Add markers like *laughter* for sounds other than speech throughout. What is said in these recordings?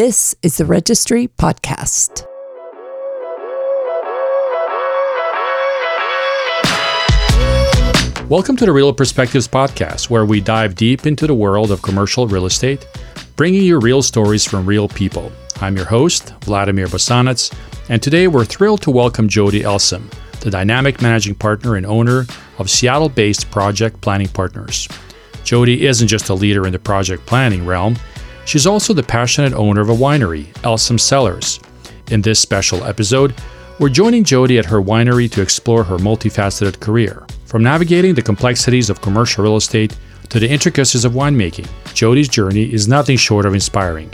This is the Registry Podcast. Welcome to the Real Perspectives Podcast, where we dive deep into the world of commercial real estate, bringing you real stories from real people. I'm your host, Vladimir Bosanac, and today we're thrilled to welcome Jody Elsom, the dynamic managing partner and owner of Seattle based Project Planning Partners. Jody isn't just a leader in the project planning realm, she's also the passionate owner of a winery, Elsom Cellars. In this special episode, we're joining Jody at her winery to explore her multifaceted career. From navigating the complexities of commercial real estate to the intricacies of winemaking, Jody's journey is nothing short of inspiring.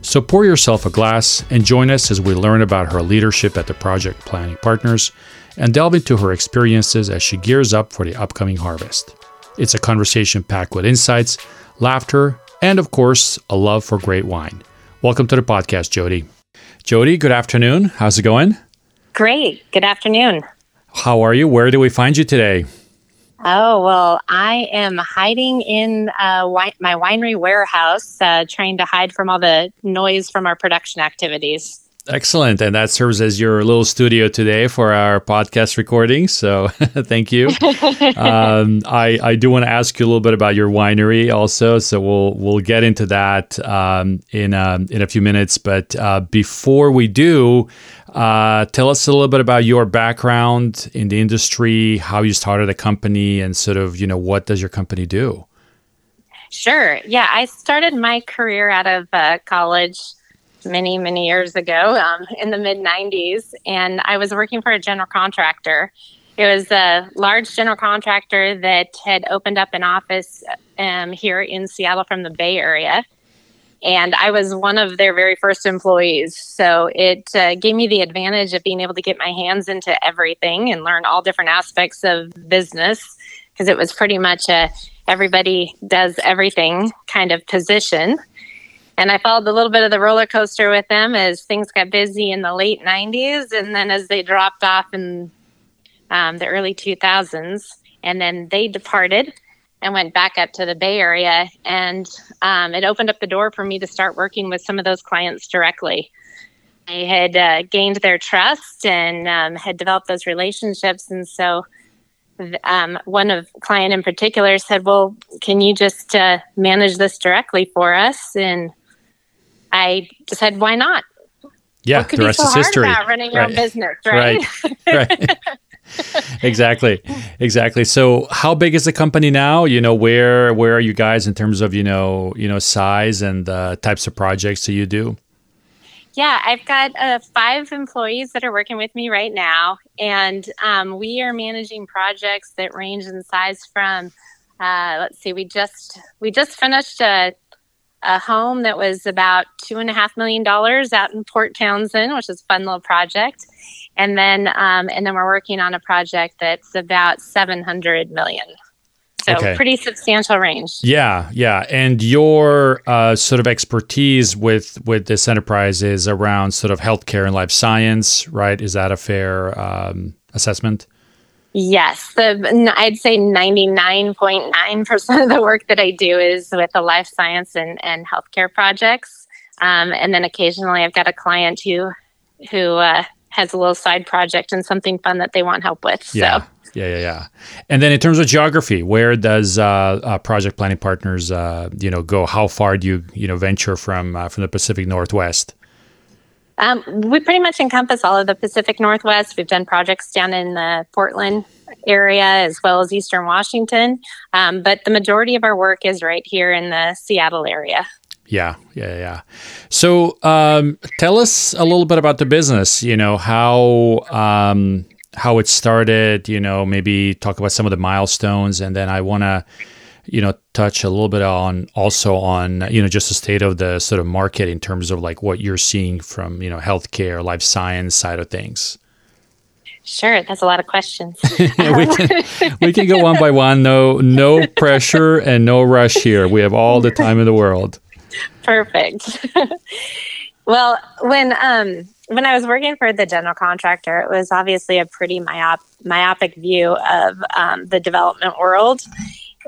So pour yourself a glass and join us as we learn about her leadership at the Project Planning Partners and delve into her experiences as she gears up for the upcoming harvest. It's a conversation packed with insights, laughter, and of course, a love for great wine. Welcome to the podcast, Jody. Jody, good afternoon. How's it going? Great. Good afternoon. How are you? Where do we find you today? Oh, well, I am hiding in uh, wi- my winery warehouse, uh, trying to hide from all the noise from our production activities. Excellent. And that serves as your little studio today for our podcast recording. So *laughs* thank you. *laughs* um, I, I do want to ask you a little bit about your winery also. So we'll we'll get into that um, in, um, in a few minutes. But uh, before we do, uh, tell us a little bit about your background in the industry, how you started a company, and sort of, you know, what does your company do? Sure. Yeah, I started my career out of uh, college many, many years ago um, in the mid 90s, and I was working for a general contractor. It was a large general contractor that had opened up an office um, here in Seattle from the Bay Area. And I was one of their very first employees. So it uh, gave me the advantage of being able to get my hands into everything and learn all different aspects of business because it was pretty much a everybody does everything kind of position. And I followed a little bit of the roller coaster with them as things got busy in the late 90s and then as they dropped off in um, the early 2000s. And then they departed and went back up to the Bay Area. And um, it opened up the door for me to start working with some of those clients directly. I had uh, gained their trust and um, had developed those relationships. And so um, one of client in particular said, "Well, can you just uh, manage this directly for us?" And I said, "Why not?" Yeah, the rest so is history. running your right. own business, right? Right. *laughs* right. exactly. Exactly. So, how big is the company now? You know, where where are you guys in terms of you know you know size and uh, types of projects that you do? Yeah, I've got uh, five employees that are working with me right now, and um, we are managing projects that range in size from. Uh, let's see, we just we just finished a a home that was about two and a half million dollars out in Port Townsend, which is a fun little project, and then um, and then we're working on a project that's about seven hundred million. So Okay. pretty substantial range. Yeah, yeah. And your uh, sort of expertise with with this enterprise is around sort of healthcare and life science, right? Is that a fair um, assessment? Yes, the I'd say ninety nine point nine percent of the work that I do is with the life science and and healthcare projects, um, and then occasionally I've got a client who who uh, has a little side project and something fun that they want help with. So. Yeah. Yeah, yeah, yeah. And then in terms of geography, where does uh, uh, Project Planning Partners, uh, you know, go? How far do you, you know, venture from uh, from the Pacific Northwest? Um, we pretty much encompass all of the Pacific Northwest. We've done projects down in the Portland area as well as Eastern Washington, um, but the majority of our work is right here in the Seattle area. Yeah, yeah, yeah. So, um, tell us a little bit about the business. You know how um, how it started. You know, maybe talk about some of the milestones, and then I want to, you know, touch a little bit on also on you know just the state of the sort of market in terms of like what you're seeing from you know healthcare, life science side of things. Sure, that's a lot of questions. *laughs* we can we can go one by one. No no pressure and no rush here. We have all the time in the world. Perfect. *laughs* well, when um when I was working for the general contractor, it was obviously a pretty myop- myopic view of um, the development world.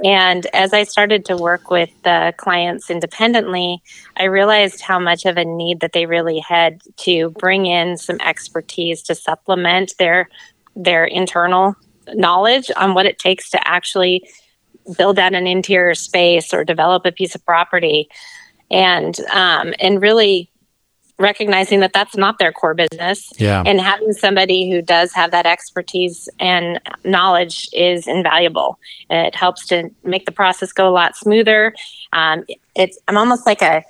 And as I started to work with the clients independently, I realized how much of a need that they really had to bring in some expertise to supplement their their internal knowledge on what it takes to actually build out an interior space or develop a piece of property. And um, and really recognizing that that's not their core business. Yeah. and having somebody who does have that expertise and knowledge is invaluable. It helps to make the process go a lot smoother. Um, it's i'm almost like a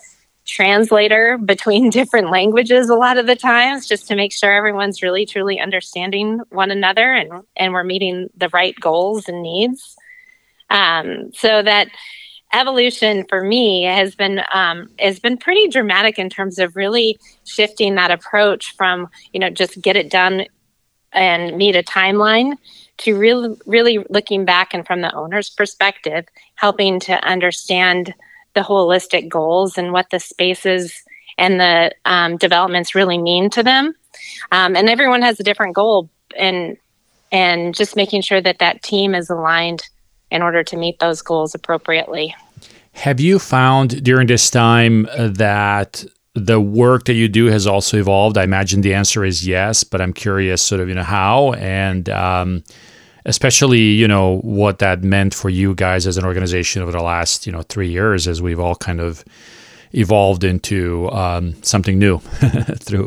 translator *laughs* between different languages a lot of the times just to make sure everyone's really truly understanding one another and and we're meeting the right goals and needs. Um, so that evolution for me has been um, has been pretty dramatic in terms of really shifting that approach from you know just get it done and meet a timeline to really really looking back and from the owner's perspective helping to understand the holistic goals and what the spaces and the um, developments really mean to them. Um, and everyone has a different goal and and just making sure that that team is aligned in order to meet those goals appropriately. Have you found during this time uh, that the work that you do has also evolved? I imagine the answer is yes, but I'm curious, sort of, you know, how and um, especially, you know, what that meant for you guys as an organization over the last, you know, three years as we've all kind of evolved into um, something new *laughs* through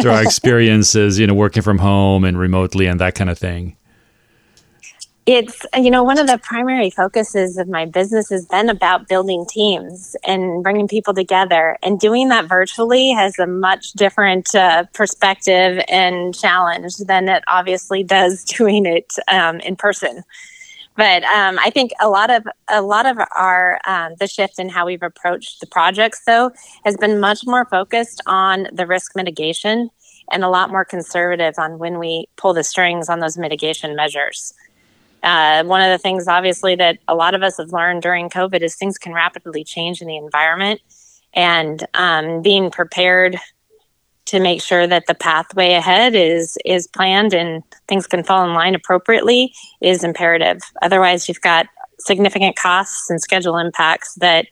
through our *laughs* experiences, you know, working from home and remotely and that kind of thing it's you know one of the primary focuses of my business has been about building teams and bringing people together. And doing that virtually has a much different uh, perspective and challenge than it obviously does *laughs* doing it um, in person. But um, i think a lot of a lot of our um, the shift in how we've approached the projects though has been much more focused on the risk mitigation and a lot more conservative on when we pull the strings on those mitigation measures uh, one of the things, obviously, that a lot of us have learned during COVID is things can rapidly change in the environment, and um, being prepared to make sure that the pathway ahead is is planned and things can fall in line appropriately is imperative. Otherwise, you've got significant costs and schedule impacts that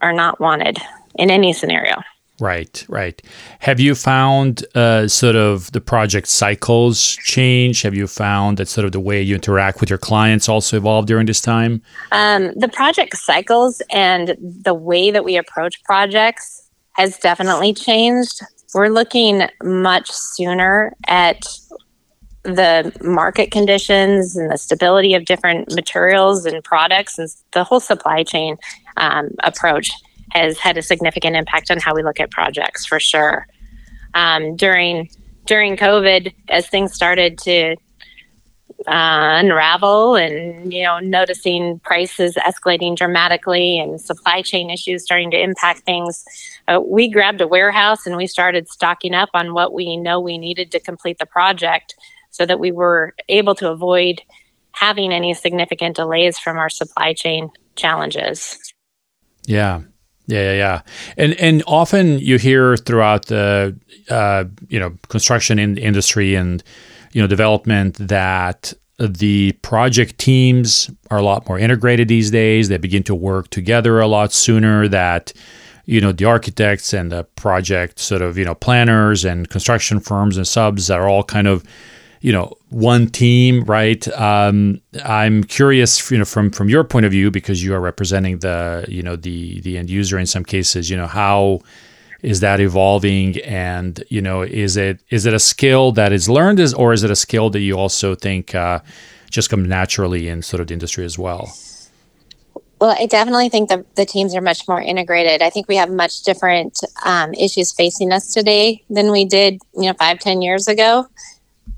are not wanted in any scenario. Right, right. Have you found uh, sort of the project cycles change? Have you found that sort of the way you interact with your clients also evolved during this time? Um, the project cycles and the way that we approach projects has definitely changed. We're looking much sooner at the market conditions and the stability of different materials and products and the whole supply chain um, approach has had a significant impact on how we look at projects for sure. Um, during during COVID, as things started to uh, unravel and you know noticing prices escalating dramatically and supply chain issues starting to impact things uh, we grabbed a warehouse and we started stocking up on what we know we needed to complete the project so that we were able to avoid having any significant delays from our supply chain challenges yeah yeah, yeah, yeah, and and often you hear throughout the uh, you know construction in industry and you know development that the project teams are a lot more integrated these days. They begin to work together a lot sooner. That you know the architects and the project sort of you know planners and construction firms and subs are all kind of you know one team, right? Um, I'm curious, you know, from from your point of view, because you are representing the you know the the end user in some cases. You know how is that evolving and you know is it is it a skill that is learned is or is it a skill that you also think uh, just comes naturally in sort of the industry as well well i definitely think the, the teams are much more integrated i think we have much different um, issues facing us today than we did you know five ten years ago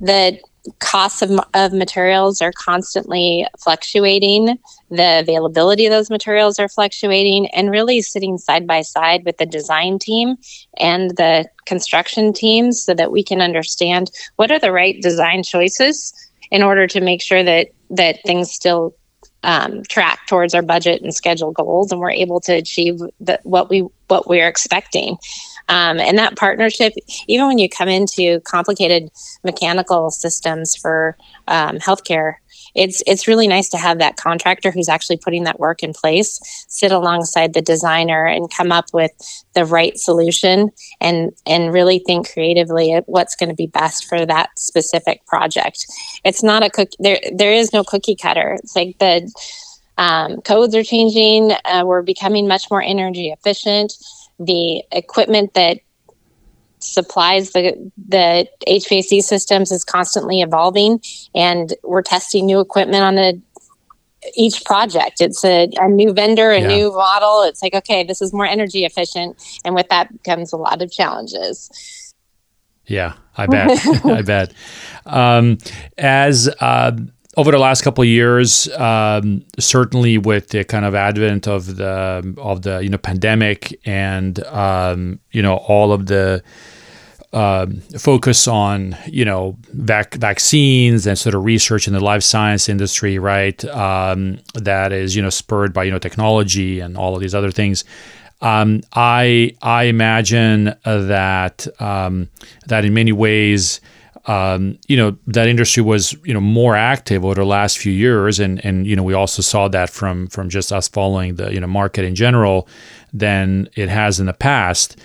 the costs of, of materials are constantly fluctuating. The availability of those materials are fluctuating and really sitting side by side with the design team and the construction teams so that we can understand what are the right design choices in order to make sure that that things still um, track towards our budget and schedule goals and we're able to achieve the, what we what we're expecting um, and that partnership, even when you come into complicated mechanical systems for um, healthcare, it's it's really nice to have that contractor who's actually putting that work in place sit alongside the designer and come up with the right solution and and really think creatively at what's going to be best for that specific project. It's not a cook. There there is no cookie cutter. It's like the um, codes are changing. Uh, we're becoming much more energy efficient. The equipment that supplies the the HVAC systems is constantly evolving, and we're testing new equipment on the each project. It's a, a new vendor, a yeah. new model. It's like okay, this is more energy efficient, and with that comes a lot of challenges. Yeah, I bet. *laughs* I bet. Um, as uh, over the last couple of years, um, certainly with the kind of advent of the of the you know pandemic and um, you know all of the uh, focus on you know vac- vaccines and sort of research in the life science industry, right? Um, that is you know spurred by you know technology and all of these other things. Um, I I imagine that um, that in many ways um, you know that industry was you know more active over the last few years, and and you know we also saw that from from just us following the you know market in general than it has in the past.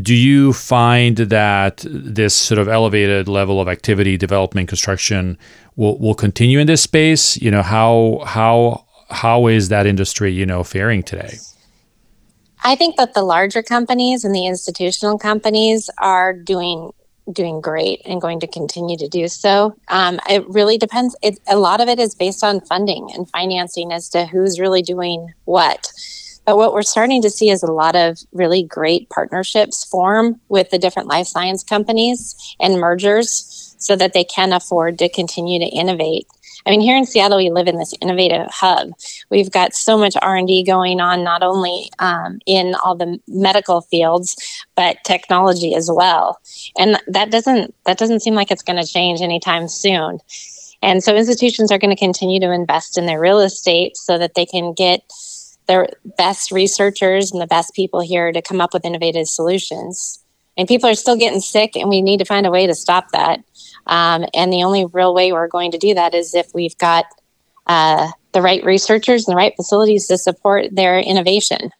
Do you find that this sort of elevated level of activity, development, construction will will continue in this space? You know how how how is that industry you know faring today? I think that the larger companies and the institutional companies are doing doing great and going to continue to do so. Um, it really depends. It, a lot of it is based on funding and financing as to who's really doing what. But what we're starting to see is a lot of really great partnerships form with the different life science companies and mergers so that they can afford to continue to innovate I mean, here in Seattle, we live in this innovative hub. We've got so much R and D going on, not only um, in all the medical fields, but technology as well. And that doesn't that doesn't seem like it's going to change anytime soon. And so institutions are going to continue to invest in their real estate so that they can get their best researchers and the best people here to come up with innovative solutions. And people are still getting sick, and we need to find a way to stop that. Um, and the only real way we're going to do that is if we've got uh, the right researchers and the right facilities to support their innovation.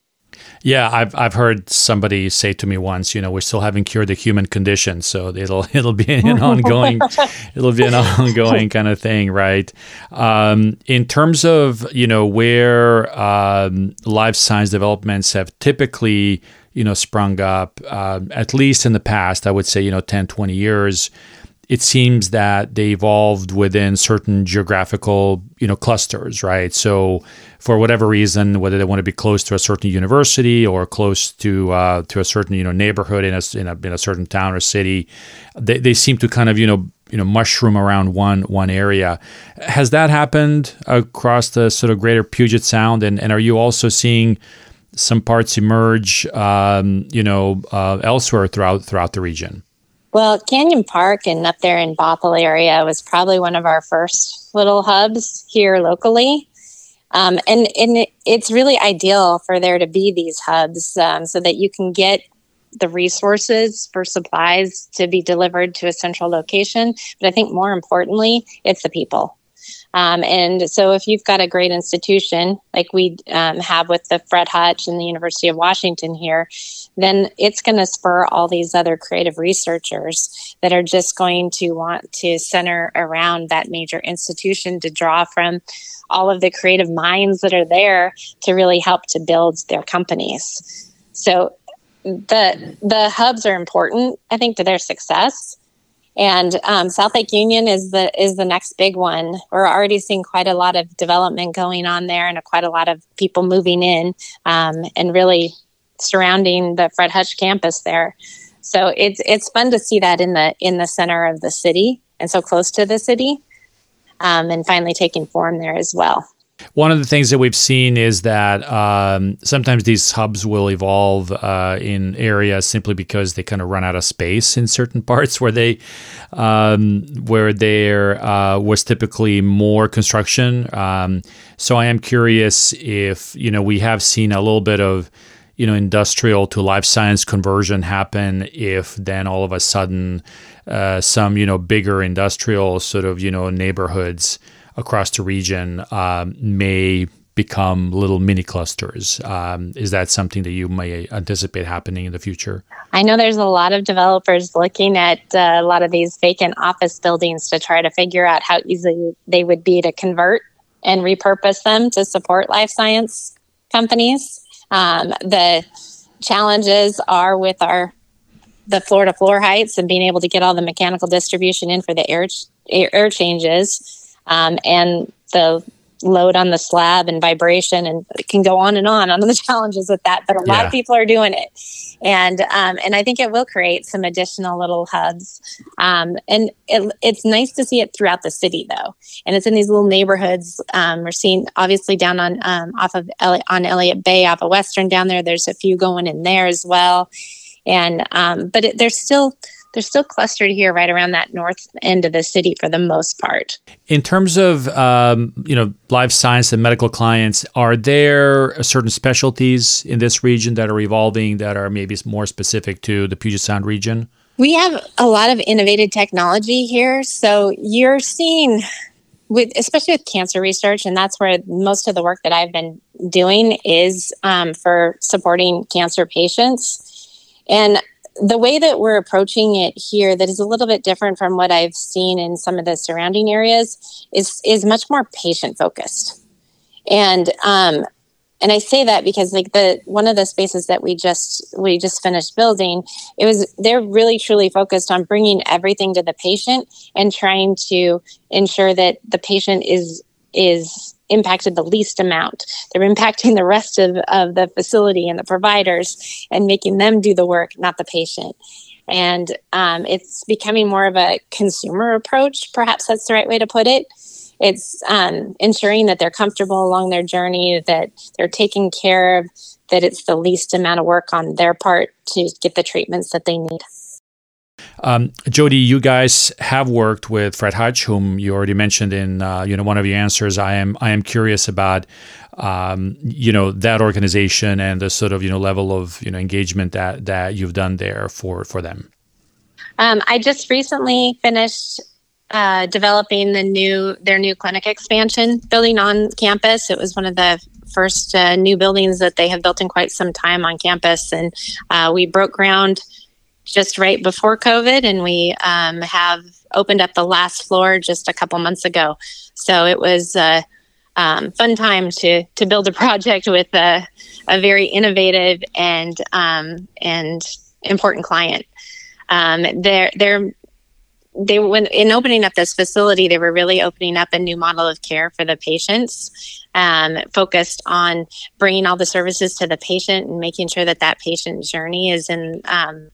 Yeah, I've I've heard somebody say to me once, you know, we're still haven't cured the human condition, so it'll *laughs* it'll be an ongoing *laughs* it'll be an ongoing kind of thing, right? Um, in terms of you know where um, life science developments have typically you know sprung up, uh, at least in the past, I would say you know 10, 20 years it seems that they evolved within certain geographical you know clusters right? So for whatever reason whether they want to be close to a certain university or close to uh, to a certain you know neighborhood in a, in a, in a certain town or city they, they seem to kind of you know you know mushroom around one one area. Has that happened across the sort of greater Puget Sound? And and are you also seeing some parts emerge um, you know uh, elsewhere throughout throughout the region well, Canyon Park and up there in Bothell area was probably one of our first little hubs here locally. Um, and and it's really ideal for there to be these hubs um, so that you can get the resources for supplies to be delivered to a central location. But I think more importantly, it's the people. Um, and so, if you've got a great institution like we um, have with the Fred Hutch and the University of Washington here, then it's going to spur all these other creative researchers that are just going to want to center around that major institution to draw from all of the creative minds that are there to really help to build their companies. So the the hubs are important, I think, to their success. And um, South Lake Union is the is the next big one. We're already seeing quite a lot of development going on there, and a, quite a lot of people moving in, um, and really surrounding the Fred Hutch campus there. So it's it's fun to see that in the in the center of the city and so close to the city, um, and finally taking form there as well. One of the things that we've seen is that um, sometimes these hubs will evolve uh, in areas simply because they kind of run out of space in certain *laughs* parts where they um, where there uh, was typically more construction. Um, so I am curious if you know we have seen a little bit of you know industrial to life science conversion happen if then all of a sudden uh, some you know bigger industrial sort of you know neighborhoods across the region um, may become little mini clusters. Um, is that something that you may anticipate happening in the future? I know there's a lot of developers looking at uh, a lot of these vacant office buildings to try to figure out how easy they would be to convert and repurpose them to support life science companies. Um, the challenges are with our the floor to floor heights and being able to get all the mechanical distribution in for the air air changes um, and the load on the slab and vibration and it can go on and on *laughs* on the challenges with that but a lot yeah. of people are doing it. And um, and i think it will create some additional little hubs. Um, and it, it's nice to see it throughout the city though. And it's in these little neighborhoods um, we're seeing obviously down on um, off of Eli- on elliott bay off of western down there there's a few going in there as well. And um, but it, there's still they're still clustered here right around that north end of the city for the most part. In terms of um, you know life science and medical clients, are there certain specialties in this region that are evolving that are maybe more specific to the Puget Sound region? We have a lot of innovative technology here, so you're seeing with especially with cancer research, and that's where most of the work that I've been doing is um, for supporting cancer patients. And the way that we're approaching it here that is a little bit different from what I've seen in some of the surrounding areas is is much more patient focused. And um, and I say that because like the one of the spaces that we just we just finished building, it was they're really truly focused on bringing everything to the patient and trying to ensure that the patient is is impacted the least amount. They're impacting the rest of, of the facility and the providers and making them do the work, not the patient. And um, it's becoming more of a consumer approach. Perhaps that's the right way to put it. It's um, ensuring that they're comfortable along their journey, that they're taken care of, that it's the least amount of work on their part to get the treatments that they need. Um, Jody, you guys have worked with Fred Hutch, whom you already mentioned in uh, you know one of your answers. I am I am curious about um, you know that organization and the sort of you know level of you know engagement that that you've done there for for them. Um, I just recently finished uh, developing the new their new clinic expansion building on campus. It was one of the first uh, new buildings that they have built in quite some time on campus, and uh, we broke ground just right before COVID, and we um, have opened up the last floor just a couple months ago. So it was a um, fun time to to build a project with a, a very innovative and um, and important client. Um, they're they're they when in opening up this facility, they were really opening up a new model of care for the patients. Um, focused on bringing all the services to the patient and making sure that that patient journey is in um,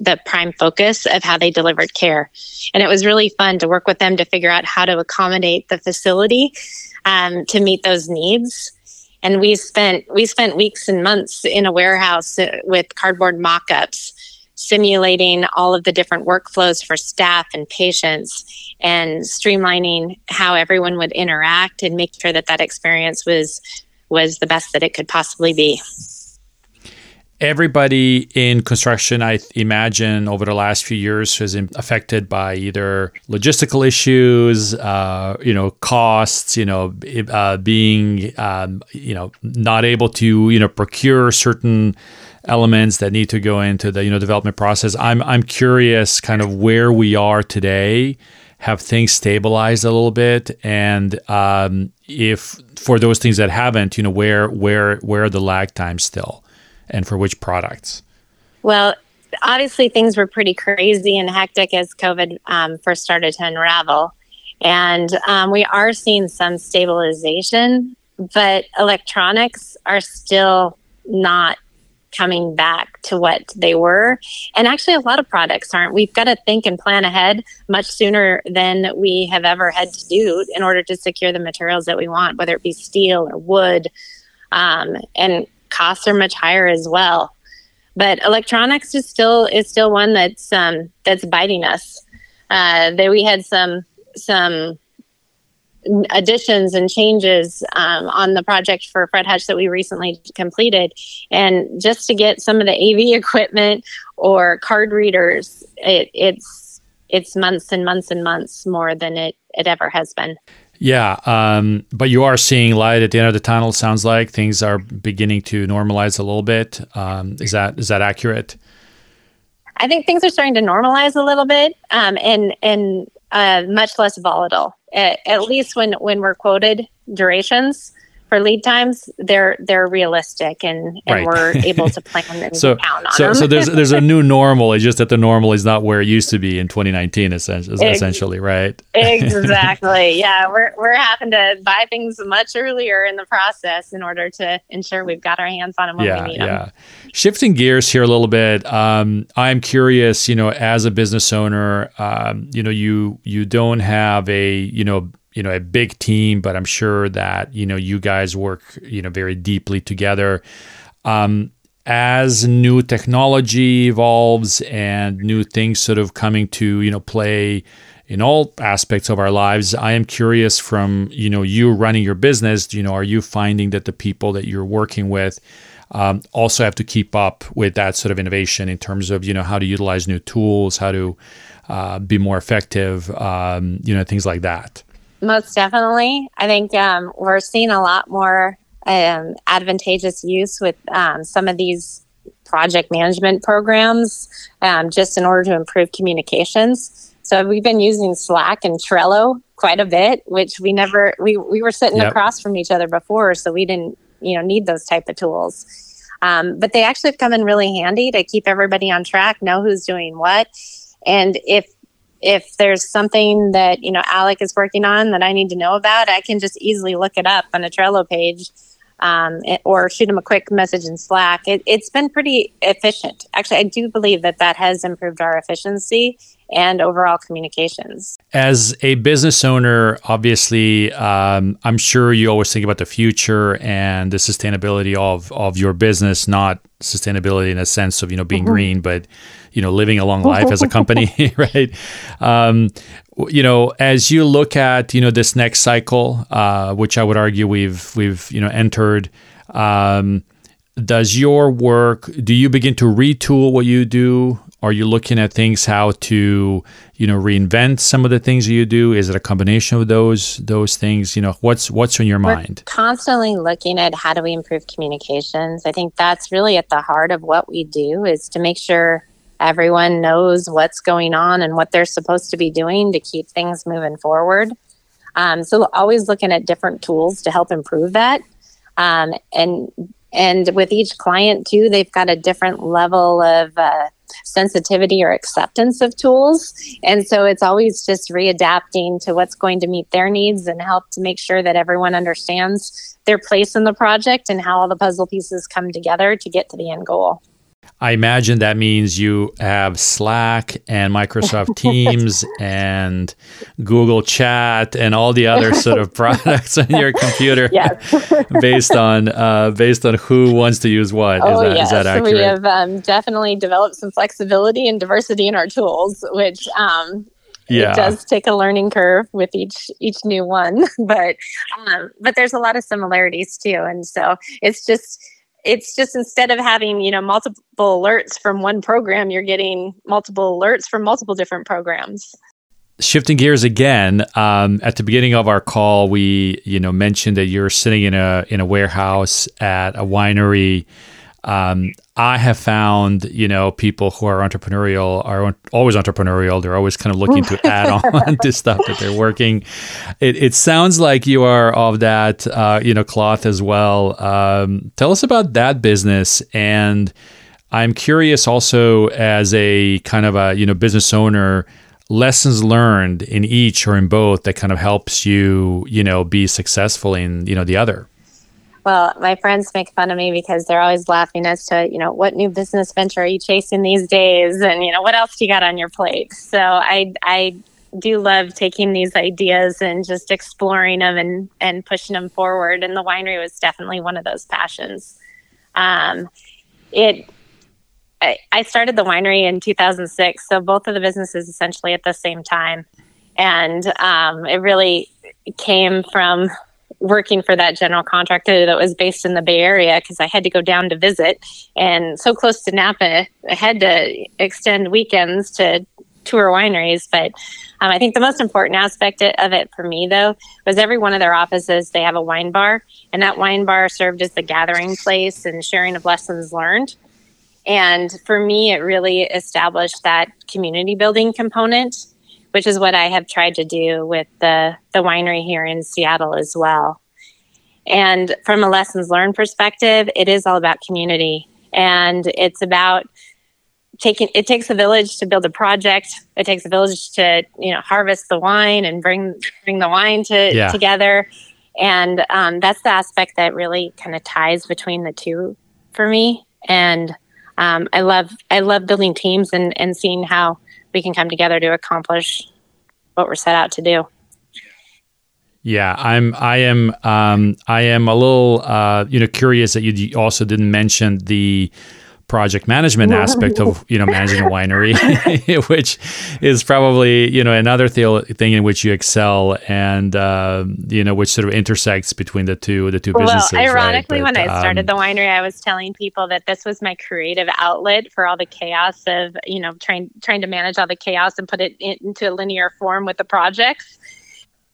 the prime focus of how they delivered care. And it was really fun to work with them to figure out how to accommodate the facility um, to meet those needs. And we spent we spent weeks and months in a warehouse with cardboard mock-ups simulating all of the different workflows for staff and patients and streamlining how everyone would interact and make sure that that experience was was the best that it could possibly be everybody in construction, I imagine, over the last few years has been affected by either logistical issues, uh, you know, costs, you know, uh, being, um, you know, not able to, you know, procure certain elements that need to go into the, you know, development process. I'm, I'm curious kind of where we are today. Have things stabilized a little bit, and um, if for those things that haven't, you know, where where where are the lag times still? And for which products? Well, obviously things were pretty crazy and hectic as COVID um, first started to unravel. And um, we are seeing some stabilization, but electronics are still not coming back to what they were. And actually, a lot of products aren't. We've got to think and plan ahead much sooner than we have ever had to do in order to secure the materials that we want, whether it be steel or wood. Um, and costs are much higher as well. But electronics is still is still one that's um, that's biting us. Uh, there we had some some additions and changes um, on the project for Fred Hutch that we recently completed. And just to get some of the AV *laughs* equipment or card readers, it, it's it's months and months and months more than it, it ever has been. Yeah, um, but you are seeing light at the end of the tunnel. Sounds like things are beginning to normalize a little bit. Um, is that is that accurate? I think things are starting to normalize a little bit, um, and and uh, much less volatile. At, at, least when when we're quoted durations for lead times, they're they're realistic and, and right. we're *laughs* able to plan and so, count on so, them. so there's *laughs* there's a new normal. It's just that the normal is not where it used to be in 2019, essentially, essentially right? *laughs* exactly. Yeah, we're we're having to buy things much earlier in the process in order to ensure we've got our hands on them when yeah, we need yeah. them. Shifting gears here a little bit, um, I'm curious. You know, as a business owner, um, you know, you you don't have a you know you know a big team, but I'm sure that you know you guys work you know very deeply together. Um, as new technology evolves and new things sort of coming to you know play in all aspects of our lives, I am curious from you know you running your business. You know, are you finding that the people that you're working with um, also have to keep up with that sort of innovation in terms of you know how to utilize new tools, how to uh, be more effective, um, you know, things like that. Most definitely. I think um, we're seeing a lot more um, advantageous use with um, some of these project management programs um, just in order to improve communications. So we've been using Slack and Trello quite a bit, which we never we, we were sitting yep. across from each other before, so we didn't you know need those type of tools. Um, but they actually have come in really handy to keep everybody on track, know who's doing what, and if if there's something that you know Alec is working on that I need to know about, I can just easily look it up on a Trello page, um, or shoot him a quick message in Slack. It, it's been pretty efficient. Actually, I do believe that that has improved our efficiency and overall communications. As a business owner, obviously, um, I'm sure you always think about the future and the sustainability of of your business, not sustainability in a sense of you know being mm-hmm. green, but you know living a long life as a *laughs* company, *laughs* right? Um, you know, as you look at you know this next cycle, uh, which I would argue we've we've you know entered. Um, does your work do you begin to retool what you do are you looking at things how to, you know, reinvent some of the things you do? Is it a combination of those those things? You know, what's what's in your We're mind? Constantly looking at how do we improve communications. I think that's really at the heart of what we do is to make sure everyone knows what's going on and what they're supposed to be doing to keep things moving forward. Um, so always looking at different tools to help improve that. Um, and and with each client too, they've got a different level of uh, sensitivity or acceptance of tools. And so it's always just readapting to what's going to meet their needs and help to make sure that everyone understands their place in the project and how all the puzzle pieces come together to get to the end goal. I imagine that means you have Slack and Microsoft *laughs* Teams and Google Chat and all the other sort of *laughs* products on your computer *laughs* based on uh, based on who wants to use what. Oh, is, that, yes. is that accurate? We have um, definitely developed some flexibility and diversity in our tools, which um, yeah. it does take a learning curve with each each new one, but um, but there's a lot of similarities too, and so it's just it's just instead of having you know multiple alerts from one program you're getting multiple alerts from multiple different programs. Shifting gears again um, at the beginning of our call we you know mentioned that you're sitting in a in a warehouse at a winery um, I have found, you know, people who are entrepreneurial are always entrepreneurial. They're always kind of looking to add *laughs* on to stuff that they're working. It, it sounds like you are of that, uh, you know, cloth as well. Um, tell us about that business. And I'm curious also as a kind of a, you know, business owner, lessons learned in each or in both that kind of helps you, you know, be successful in, you know, the other. Well, my friends make fun of me because they're always laughing as to, you know, what new business venture are you chasing these days? And, you know, what else do you got on your plate? So I, I do love taking these ideas and just exploring them and, and pushing them forward. And the winery was definitely one of those passions. Um, it, I, I started the winery in 2006. So both of the businesses essentially at the same time. And um, it really came from working for that general contractor that was based in the Bay Area because I had to go down to visit and so close to Napa, I had to extend weekends to tour wineries. But um, I think the most important aspect of it for me, though, was every one of their offices, they have a wine bar. And that wine bar served as the gathering place and sharing of lessons learned. And for me, it really established that community building component, which is what I have tried to do with the, the winery here in Seattle as well. And from a lessons learned perspective, it is all about community. And it's about taking it takes a village to build a project it takes a village to you know harvest the wine and bring bring the wine to yeah. together and um, that's the aspect that really kind of ties between the two for me and um, i love i love building teams and and seeing how we can come together to accomplish what we're set out to do yeah, I'm. I am. Um, I am a little, uh, you know, curious that you also didn't mention the project management aspect of you know managing a *laughs* winery, *laughs* which is probably you know another th- thing in which you excel, and uh, you know which sort of intersects between the two the two businesses. Well, ironically, right? but, when I started um, the winery, I was telling people that this was my creative outlet for all the chaos of you know trying trying to manage all the chaos and put it into a linear form with the projects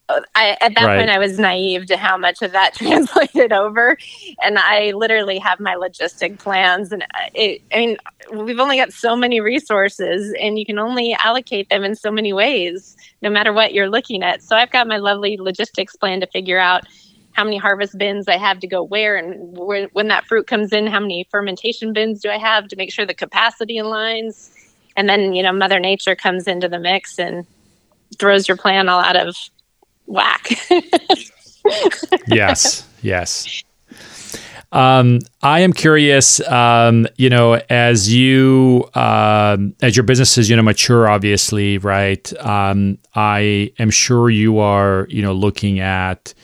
I, at that right. point, I was naive to how much of that *laughs* translated over, and I literally have my logistic plans. And uh, it, I mean, we've only got so many resources, and you can only allocate them in so many ways, no matter what you're looking at. So I've got my lovely logistics plan to figure out how many harvest bins I have to go where, and where, when that fruit comes in, how many fermentation bins do I have to make sure the capacity aligns. And then, you know, Mother Nature comes into the mix and throws your plan all out of whack. *laughs* yes, yes. Um, I am curious, um, you know, as you um, as your businesses, you know, mature, obviously, right? Um, I am sure you are, you know, looking at,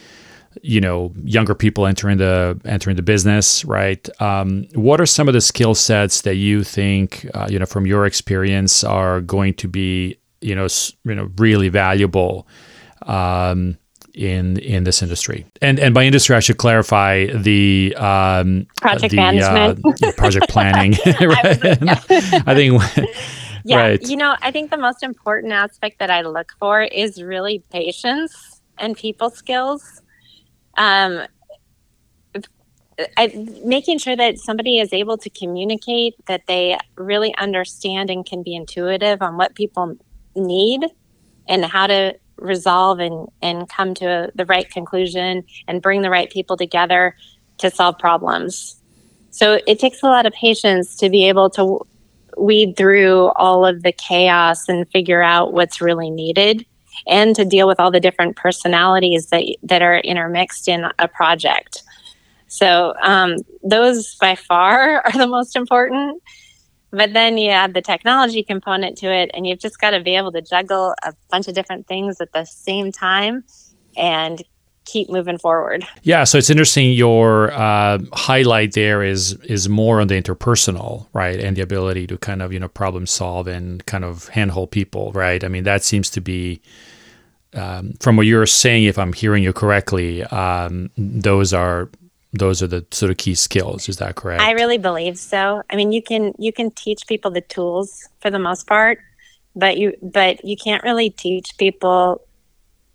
you know, younger people entering the entering the business, right? Um, what are some of the skill sets that you think, uh, you know, from your experience, are going to be, you know, you know, really valuable? Um, in in this industry. And and by industry, I should clarify the um, project the, management, uh, project planning. *laughs* *laughs* I, *laughs* I think. Yeah, right. you know, I think the most important aspect that I look for is really patience and people skills. Um, I, making sure that somebody is able to communicate, that they really understand and can be intuitive on what people need and how to resolve and and come to the right conclusion and bring the right people together to solve problems. So it takes a lot of patience to be able to weed through all of the chaos and figure out what's really needed and to deal with all the different personalities that that are intermixed in a project. So um, those by far *laughs* are the most important. But then you add the technology component to it, and you've just got to be able to juggle a bunch of different things at the same time and keep moving forward. Yeah, so it's interesting. Your uh, highlight there is is more on the interpersonal, right, and the ability to kind of you know problem solve and kind of handhold people, right. I mean, that seems to be. Um, from what you're saying, if I'm hearing you correctly, um, those are those are the sort of key skills is that correct? I really believe so. I mean you can you can teach people the tools for the most part but you but you can't really teach people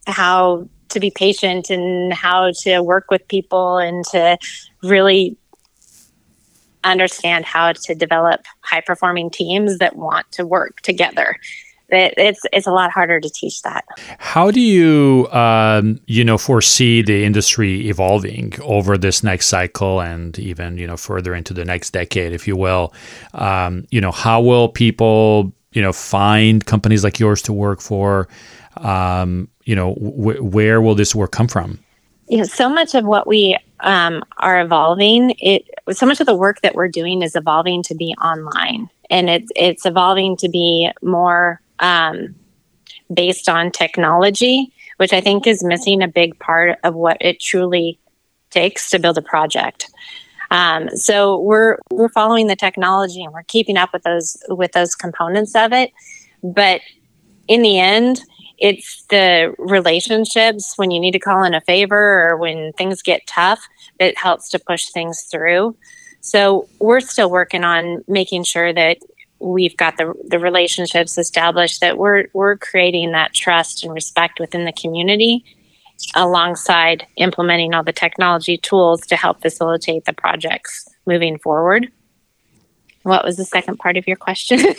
how to be patient and how to work with people and to really understand how to develop high performing teams that want to work together it, it's it's a lot harder to teach that. How do you um, you know foresee the industry evolving over this next cycle and even you know further into the next decade, if you will? Um, you know, how will people you know find companies like yours to work for? Um, you know, wh- where will this work come from? Yeah, so much of what we um, are evolving, it so much of the work that we're doing is evolving to be online, and it's it's evolving to be more um, based on technology, which I think is missing a big part of what it truly takes to build a project. Um, so we're we're following the technology and we're keeping up with those with those components of it, but in the end, it's the relationships when you need to call in a favor or when things get tough that helps to push things through. So we're still working on making sure that we've got the the relationships established that we're we're creating that trust and respect within the community alongside implementing all the technology tools to help facilitate the projects moving forward. What was the second part of your question? *laughs*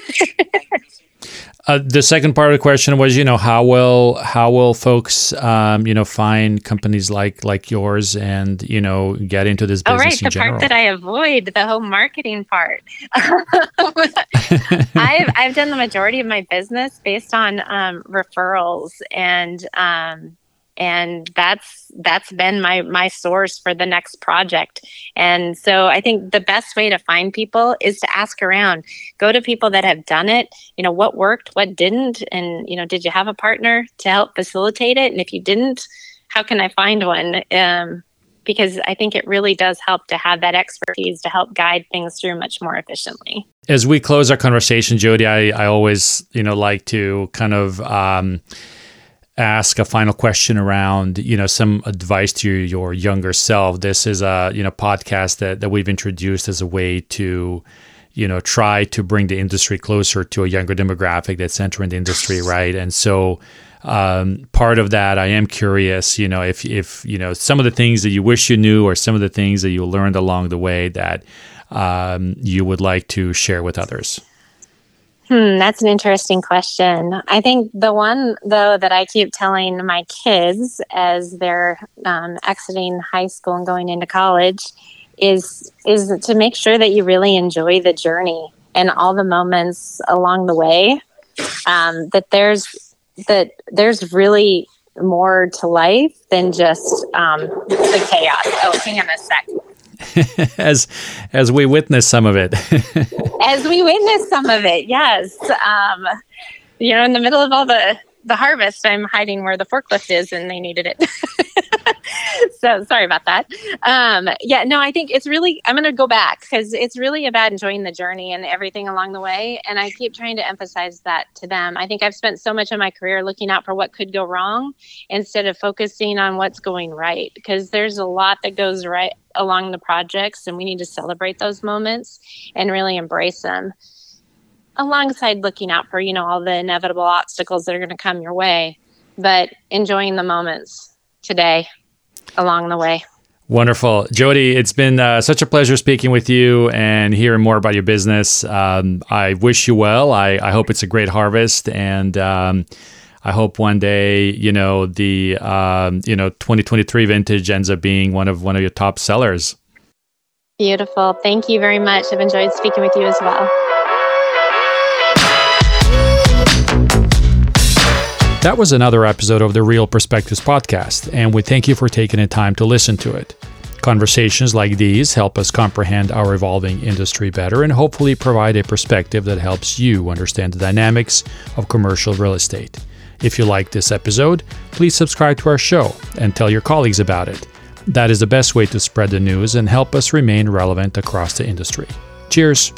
uh, the second part of the question was, you know, how will how will folks, um, you know, find companies like like yours and you know get into this business? Oh, right, the general? part that I avoid, the whole marketing part. *laughs* I've I've done the majority of my business based on um, referrals and um, and that's that's been my my source for the next project. And so i think the best way to find people is to ask around. Go to people that have done it. You know what worked what didn't? And you know did you have a partner to help facilitate it? And if you didn't how can i find one? Um, because I think it really does help to have that expertise to help guide things through much more efficiently. As we close our conversation, Jody, I, I always you know like to kind of um, ask a final question around you know some advice to your younger self. This is a you know podcast that, that we've introduced as a way to you know try to bring the industry closer to a younger demographic that's entering the industry right? And so um, part of that i am curious you know if if you know some of the things that you wish you knew or some of the things that you learned along the way that um, you would like to share with others Hmm, that's an interesting question. I think the one, though, that I keep telling my kids as they're um, exiting high school and going into college is is to make sure that you really enjoy the journey and all the moments along the way. Um, that there's that there's really more to life than just um, the chaos. Oh, hang on a sec. *laughs* as as we witness some of it. *laughs* as we witness some of it, yes. Um, you know, in the middle of all the the harvest, I'm hiding where the forklift is, and they needed it. *laughs* *laughs* so sorry about that. Um, yeah, no, I think it's really. I'm going to go back because it's really about enjoying the journey and everything along the way. And I keep trying to emphasize that to them. I think I've spent so much of my career looking out for what could go wrong instead of focusing on what's going right. Because there's a lot that goes right along the projects, and we need to celebrate those moments and really embrace them alongside looking out for you know all the inevitable obstacles that are going to come your way but enjoying the moments today along the way Wonderful. Jody, it's been uh, such a pleasure speaking with you and hearing more about your business. Um, I wish you well. I, I, hope it's a great harvest. And um, I hope one day, you know, the, um, you know, 2023 vintage ends up being one of one of your top sellers. Beautiful. Thank you very much. I've enjoyed speaking with you as well. That was another episode of the Real Perspectives podcast, and we thank you for taking the time to listen to it. Conversations like these help us comprehend our evolving industry better and hopefully provide a perspective that helps you understand the dynamics of commercial real estate. If you like this episode, please subscribe to our show and tell your colleagues about it. That is the best way to spread the news and help us remain relevant across the industry. Cheers!